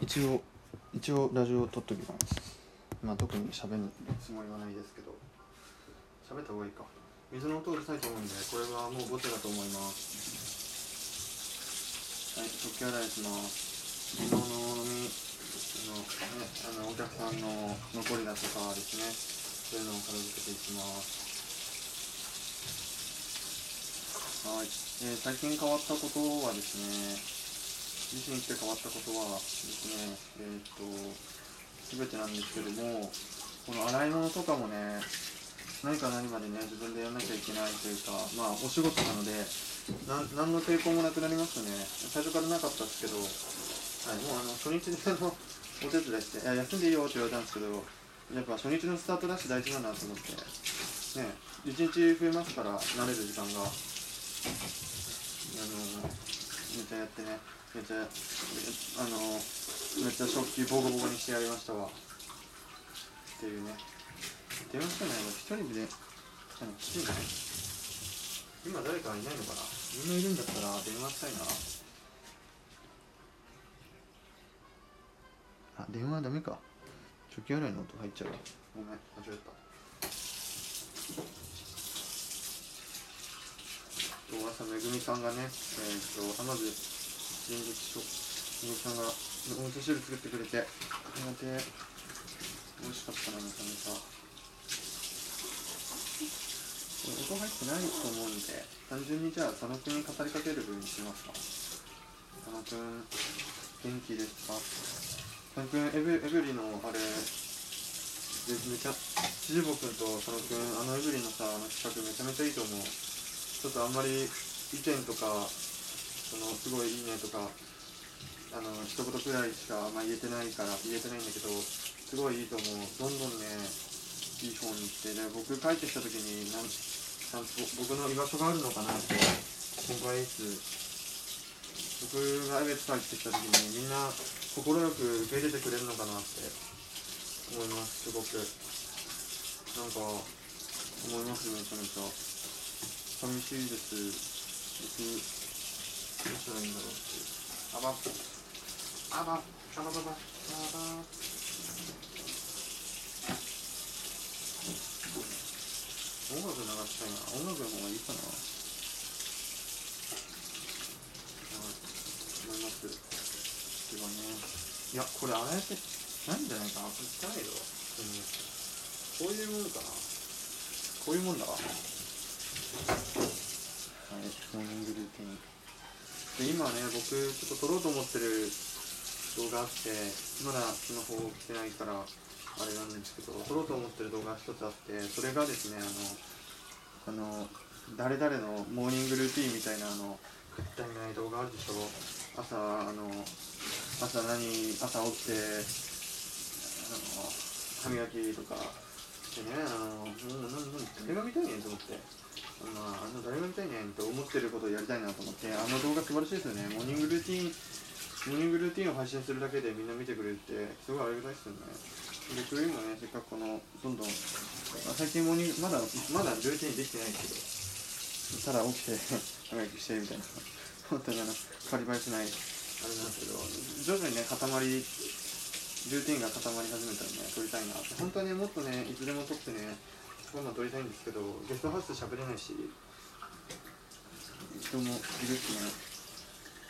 一応一応ラジオを撮っときます。まあ特に喋るつもりはないですけど。喋った方がいいか。水の音うるさいと思うんでこれはもうボツだと思います。はい食器洗いします。昨日の飲みあの,、ね、あのお客さんの残りだとかですね。そういうのを片付けていきます。はい、えー最近変わったことはですね自身して変わったことはですねえーっと全てなんですけどもこの洗い物とかもね何か何までね自分でやらなきゃいけないというかまあお仕事なのでなん何の抵抗もなくなりますよね。最初からなかったですけど、はい、もうあの初日であのお手伝いしていや休んでいいよって言われたんですけどやっぱ初日のスタートダッシュ大事だなと思ってね一日増えますから慣れる時間が。あのめっちゃやってね。めっちゃあのめっちゃ食器ボコボコにしてやりましたわ。っていうね。電話したないわ。一人であのきつい今誰かいないのかな？みんないるんだったら電話したいな。あ電話ダメか。食器洗いの音入っちゃうごめん間違った。今日朝めぐみさんがねえー、っとまず人力書めぐみさんがお味噌汁作ってくれてありがて美味しかったなめちゃめちゃ音入ってないと思うんで単純にじゃあ佐野くんに語りかける分にしますか。佐野くん元気ですか？佐野くんエブエブリのあれでめちゃ千々くんと佐野くんあのエブリのさあの企画めちゃめちゃいいと思う。ちょっとあんまり意見とかそのすごいいいねとかあの一言くらいしか、まあ、言えてないから言えてないんだけどすごいいいと思う。どんどんねいい方に行ってで僕帰ってきた時になんちゃん僕の居場所があるのかなって心配です僕がエベツ帰ってきた時にみんな快く受け入れてくれるのかなって思いますすごく。なんか思いますめちゃめちゃ。寂しいです。あばあばあばばばあば音楽流したいな。音楽の方がい。い。かな思い。ますではねい。やこれあれってない。んじゃない。かな汚い。よ、うん、こうい。うもんかなこうい。うもんだわはい。モーニングルーティンで今ね僕ちょっと撮ろうと思ってる動画あってまだスマホ来てないからあれなんですけど撮ろうと思ってる動画一つあってそれがですねあのあの誰々のモーニングルーティンみたいなあの絶対見ない動画あるでしょ朝あの朝何朝起きてあの歯磨きとかしてねあのもうなんなん誰が見たいねんと思って。あ、あの誰が見たいねんと思ってることをやりたいなと思ってあの動画素晴らしいですよね。モーニングルーティンモーニングルーティンを配信するだけでみんな見てくれるってすごいありがたいですよね。僕今ねせっかくこのどんどん最近モーニングまだまだルーティンできてないですけどただ起きて 歯磨きしてみたいな。本当にあの仮ばいしないあれなんですけど徐々にね塊ルーティンが固まり始めたらね撮りたいなって。本当はねもっとねいつでも撮ってねこんなん撮りたいんですけどゲストハウスで喋れないし。人もいるしね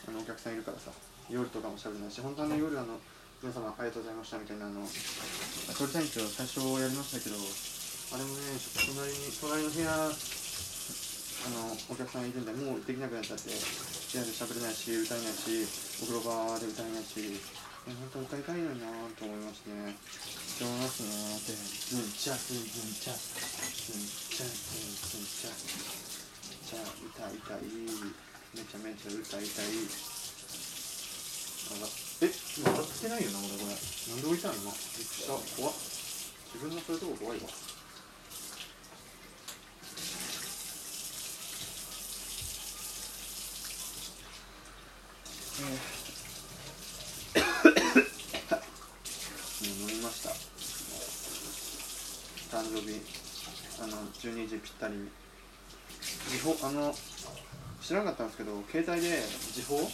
あのお客さんいるからさ夜とかも喋れないし本当はね夜あの皆様ありがとうございましたみたいなあの撮りたいんですよ。最初やりましたけどあれもね隣に隣の部屋あのお客さんいるんでもうできなくなっちゃって部屋で喋れないし歌えないしお風呂場で歌えないしえ本当歌いたいのになと思いますねって思いますねでうん。ちゃうんうんちゃうんちゃうんうんちゃじゃあ歌いたいめちゃめちゃ歌いたいあらえ今洗ってないよな俺これなんで置いたの今びっくりした怖っ自分のそういうとこ怖いわもう飲みました誕生日あの12時ぴったり。に時報あの知らなかったんですけど携帯で時報なんか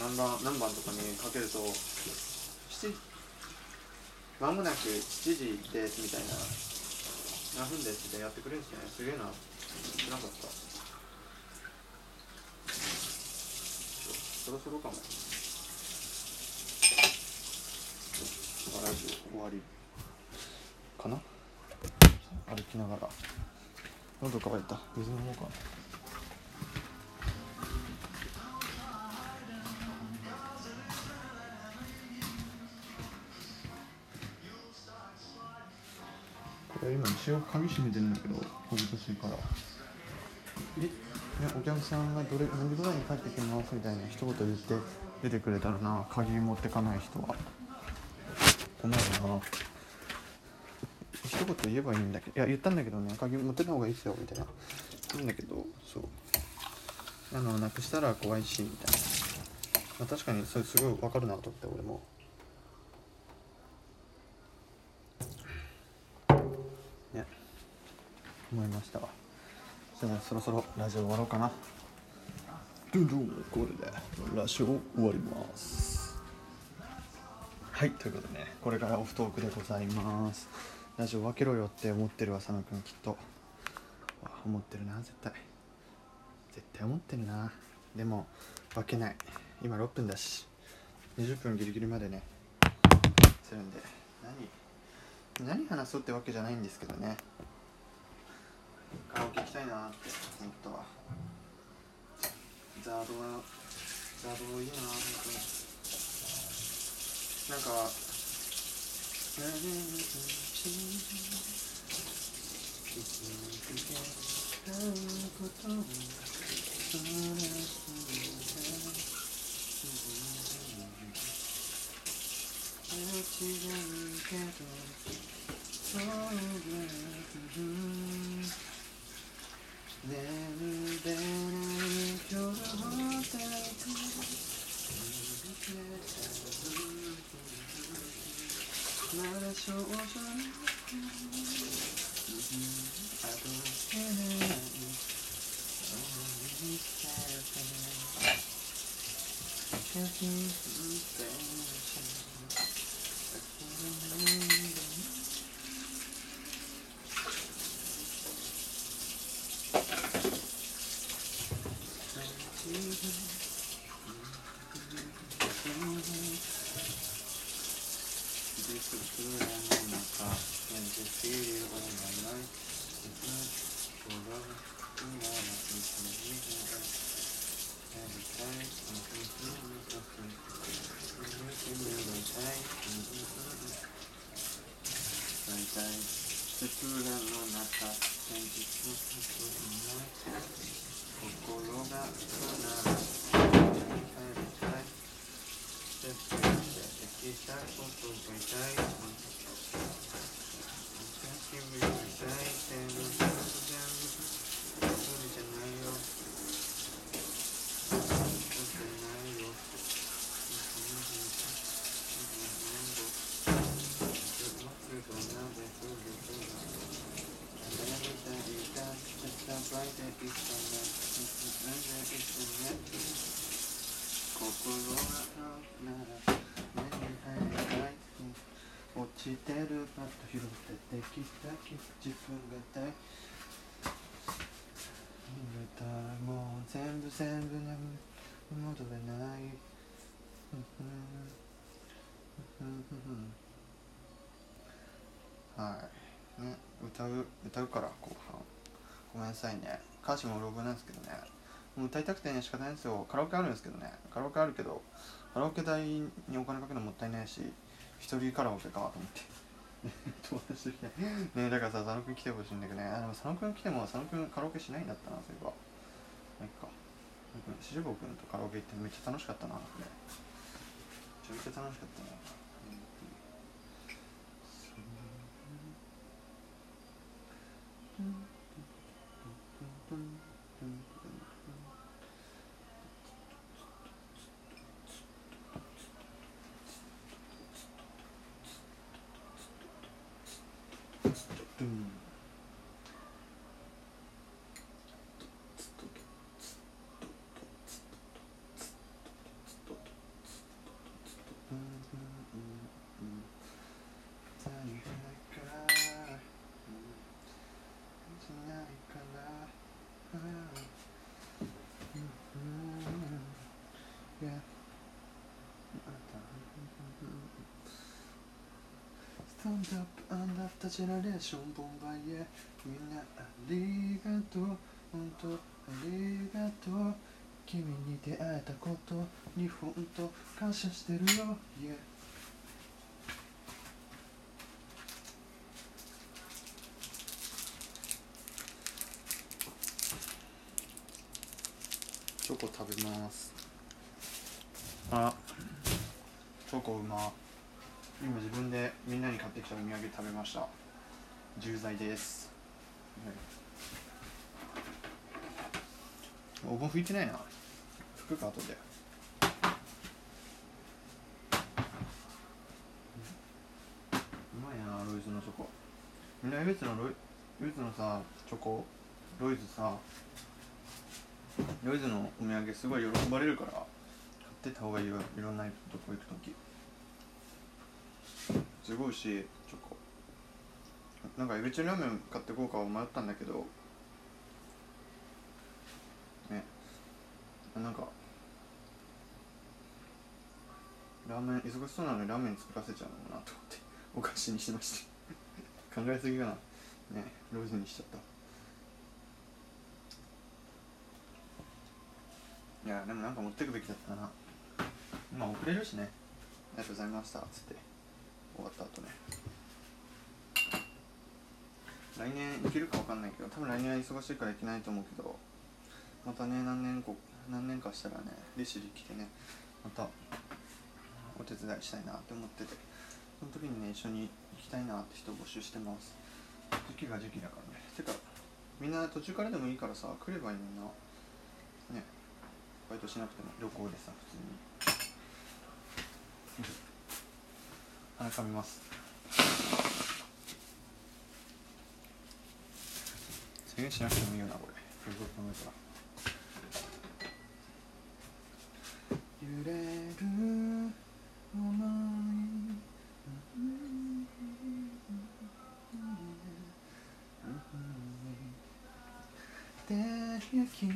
何番何番とかにかけると7まもなく7時ですみたいな何分ですってやってくれるんですよね。すげえな。知らなかった。そろそろかも。ラジオ終わり。かな？歩きながら。喉乾いた。水飲もうかな。これ今一応鍵閉めてるんだけど難しいから。え、ね、お客さんがどれ何時ぐらいに帰ってきますみたいな一言言って出てくれたらな。鍵持ってかない人は。困るな一言言えばいいんだけどいや言ったんだけどね鍵持ってた方がいいっすよみたいな。いいんだけどそう。あのなくしたら怖いしみたいな、まあ、確かにそれすごい分かるなと思って俺も。ね。思いましたわ。じゃあそろそろラジオ終わろうかな。ドゥンドゥンこれで。ラジオ終わります。はいということでねこれからオフトークでございます。ラジオ分けろよって思ってる浅野くんきっと。思ってるな絶対。絶対思ってるな。でも分けない。今6分だし。20分ギリギリまでね。するんで。何何話そうってわけじゃないんですけどね。カラオケ行きたいなって思ったわザードはザードいいな本当になんか。眠れない今日のまだ少女のあどけないスプラの中現実の心が離れ帰りたい出てきたことが痛い気分が痛いけど全部無理じゃないよ無理じゃないよ落ちてるパッと拾ってできた自分が大たもう全部全部な戻れないはい。ね歌う歌うから後半ごめんなさいね歌詞もうろ覚えなんですけどねもう歌いたくてね仕方ないんですよカラオケあるんですけどねカラオケあるけどカラオケ代にお金かけるのもったいないし一人カラオケかと思って友達と来てねだからさ佐野くん来てほしいんだけどね。あでも佐野くん来ても佐野くんカラオケしないんだったなそういえば。まあいっか。四十五くんとカラオケ行ってめっちゃ楽しかったなこれ。めちゃめちゃ楽しかったな。Stand up and after generation ボンバイへみんなありがとう。本当ありがとう。君に出会えたことに本当感謝してるよ。Yeah チョコ食べます。あ。チョコうま。今自分でみんなに買ってきたお土産食べました。重罪です、はい、お盆拭いてないな。拭くか後で。うまいなロイズのチョコ。みんなユーズのロイユズのさチョコ？ロイズさロイズのお土産すごい喜ばれるから買ってた方がいいよ。いろんなとこ行く時すごいしいチョコなんかエビチリラーメン買ってこうか迷ったんだけど。ね。なんか。ラーメン忙しそうなのにラーメン作らせちゃうのかなと思って。お菓子にしました 考えすぎかな。ね。ローズにしちゃった。いやでもなんか持ってくべきだったな。まあ遅れるしね。ありがとうございました。つって。終わった後ね。来年行けるか分かんないけど多分来年は忙しいから行けないと思うけどまたね何年後何年かしたらね利尻来てねまたお手伝いしたいなって思っててその時にね一緒に行きたいなって人募集してます。時期が時期だからね。てかみんな途中からでもいいからさ来ればいいのにな。ねバイトしなくても旅行でさ普通に。鼻かみます。制限しなくてもいいよなこれ。よく考えたら。揺れる想いでき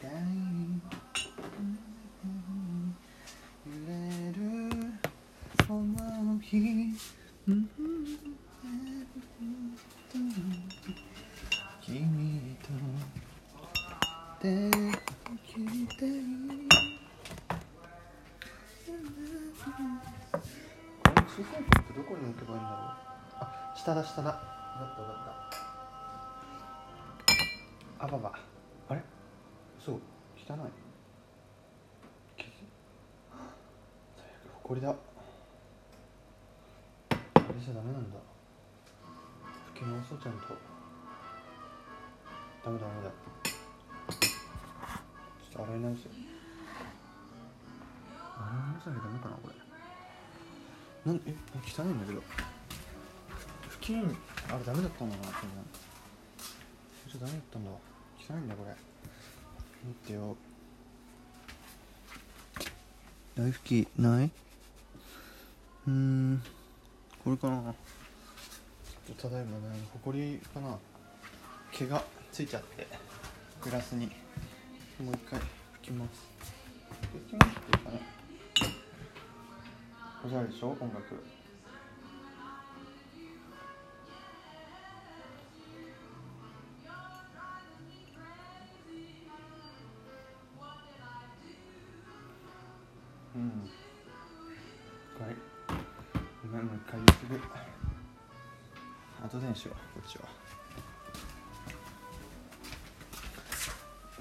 たいこの小さいコップどこに置けばいいんだろうあ下だ下だ分かった分かったあばばあれそう汚い気づ最悪ほこりだあれじゃダメなんだ拭き直そうちゃんとダメダメだちょっと洗い直せ洗い直さなきゃダメかなこれ。なんえ汚いんだけど。布巾あれダメだったんだな多分。ちょっとダメだったんだ汚いんだこれ。見てよ。大拭きない？うーん。これかな。ちょっとただいまねほこりかな。毛がついちゃってグラスに。もう一回拭きます。拭きますっていうかねおしゃれでしょ？音楽。うん。一回ごめんもう一回言ってる後でにしようこっちは。よ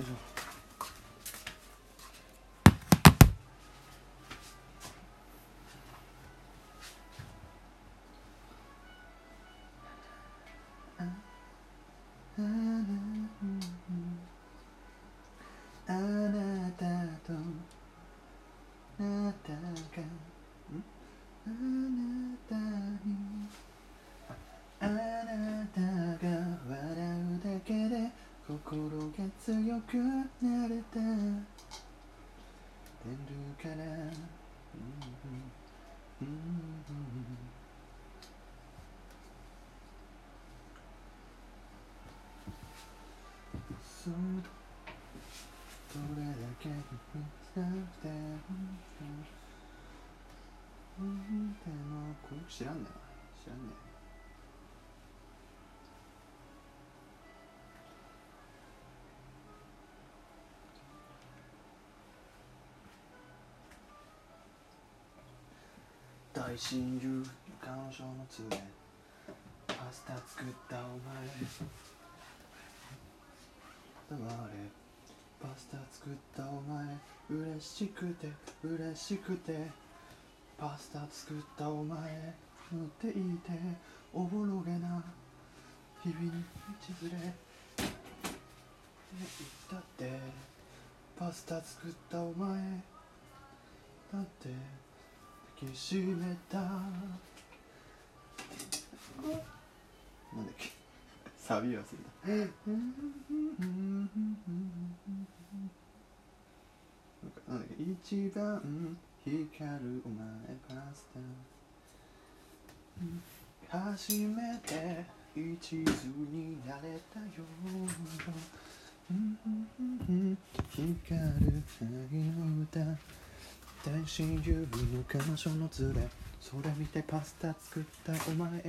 いしょ。なたがあなたにあなたが笑うだけで心が強くなれた。出るから、うんうんうんそうどれだけでもこれ知らんねん知らんねん大親友彼女の爪パスタ作ったお前。黙れパスタ作ったお前嬉しくて嬉しくて。パスタ作ったお前塗っていておぼろげな日々に道連れて言ったって。パスタ作ったお前だって抱きしめた。なんだっけ？サビ忘れたな。んだっけ？一番光るお前パスタ。初めて一途になれたよ。光る鍵の歌。大親友の彼女の連れ。それ見てパスタ作ったお前。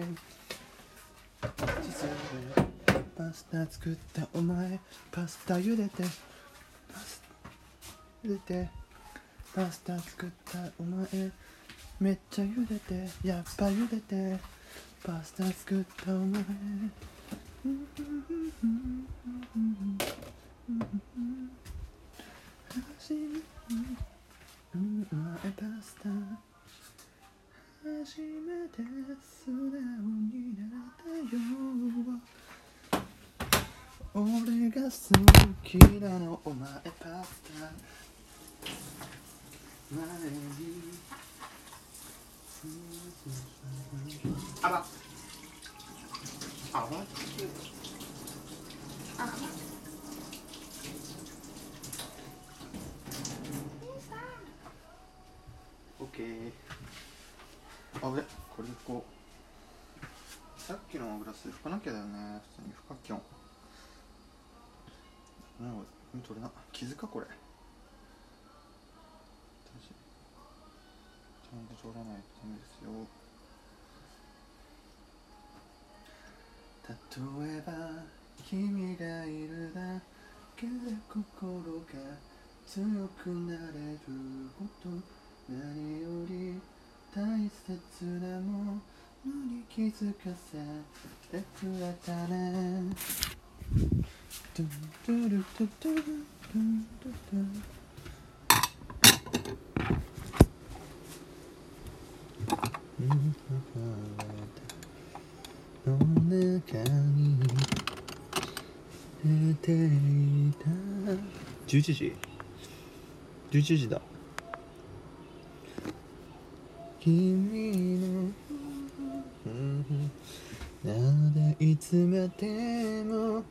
パスタ作ったお前パスタ茹でて。パス茹でてパスタ作ったお前めっちゃ茹でて。やっぱ茹でて。パスタ作ったお前。初めお前パスタ。初めて素直になれたよ俺が好きなのお前パスタ前にあ。らあらオッケーあぶねこれでこう。さっきのグラス拭かなきゃだよね。普通に拭かきょんなるほど取れな傷かこれ。私ちゃんと取らないとダメですよ。例えば君がいるだけで心が強くなれる。こと何より大切なものに気づかせてくれたね。トゥントゥルトゥトゥルトゥントゥトゥの中に寝ていた11時11時だ君のなでいつまでも